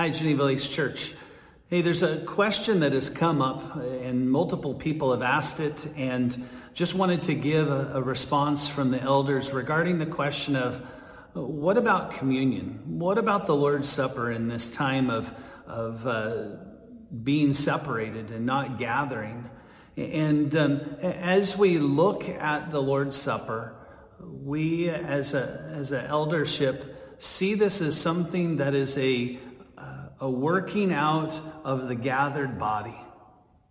Hi, Geneva Lakes Church. Hey, there's a question that has come up, and multiple people have asked it, and just wanted to give a, a response from the elders regarding the question of what about communion? What about the Lord's Supper in this time of, of uh, being separated and not gathering? And um, as we look at the Lord's Supper, we as a as an eldership see this as something that is a a working out of the gathered body.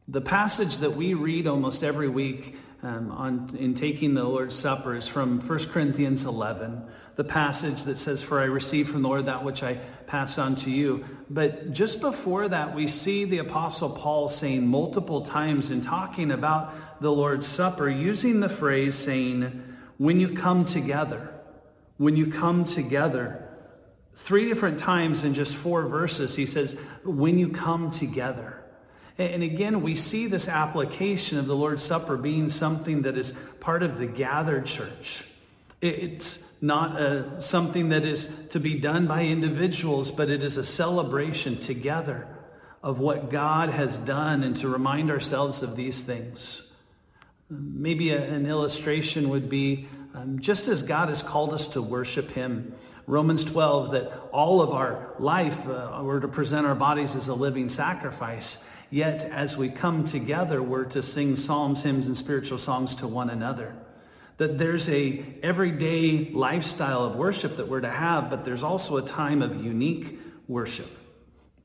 The passage that we read almost every week um, on, in taking the Lord's Supper is from 1 Corinthians 11, the passage that says, For I received from the Lord that which I pass on to you. But just before that, we see the Apostle Paul saying multiple times in talking about the Lord's Supper, using the phrase saying, When you come together, when you come together. Three different times in just four verses, he says, when you come together. And again, we see this application of the Lord's Supper being something that is part of the gathered church. It's not a, something that is to be done by individuals, but it is a celebration together of what God has done and to remind ourselves of these things. Maybe a, an illustration would be um, just as God has called us to worship him Romans 12, that all of our life uh, we're to present our bodies as a living sacrifice. Yet as we come together, we're to sing psalms, hymns, and spiritual songs to one another. That there's a everyday lifestyle of worship that we're to have, but there's also a time of unique worship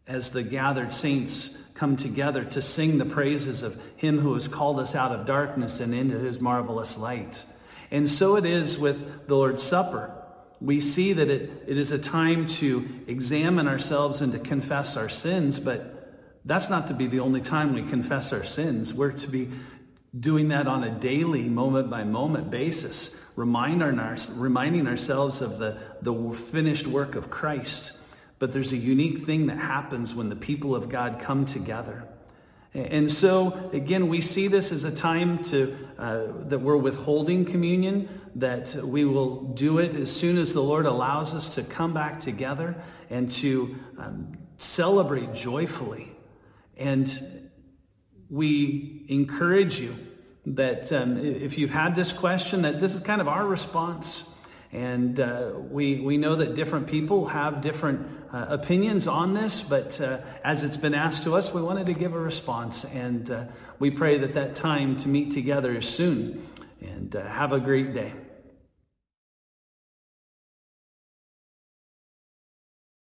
as the gathered saints come together to sing the praises of him who has called us out of darkness and into his marvelous light. And so it is with the Lord's Supper we see that it, it is a time to examine ourselves and to confess our sins, but that's not to be the only time we confess our sins. We're to be doing that on a daily, moment by moment basis, remind our, reminding ourselves of the, the finished work of Christ. But there's a unique thing that happens when the people of God come together. And so, again, we see this as a time to, uh, that we're withholding communion, that we will do it as soon as the Lord allows us to come back together and to um, celebrate joyfully. And we encourage you that um, if you've had this question, that this is kind of our response. And uh, we, we know that different people have different uh, opinions on this, but uh, as it's been asked to us, we wanted to give a response. And uh, we pray that that time to meet together is soon. And uh, have a great day.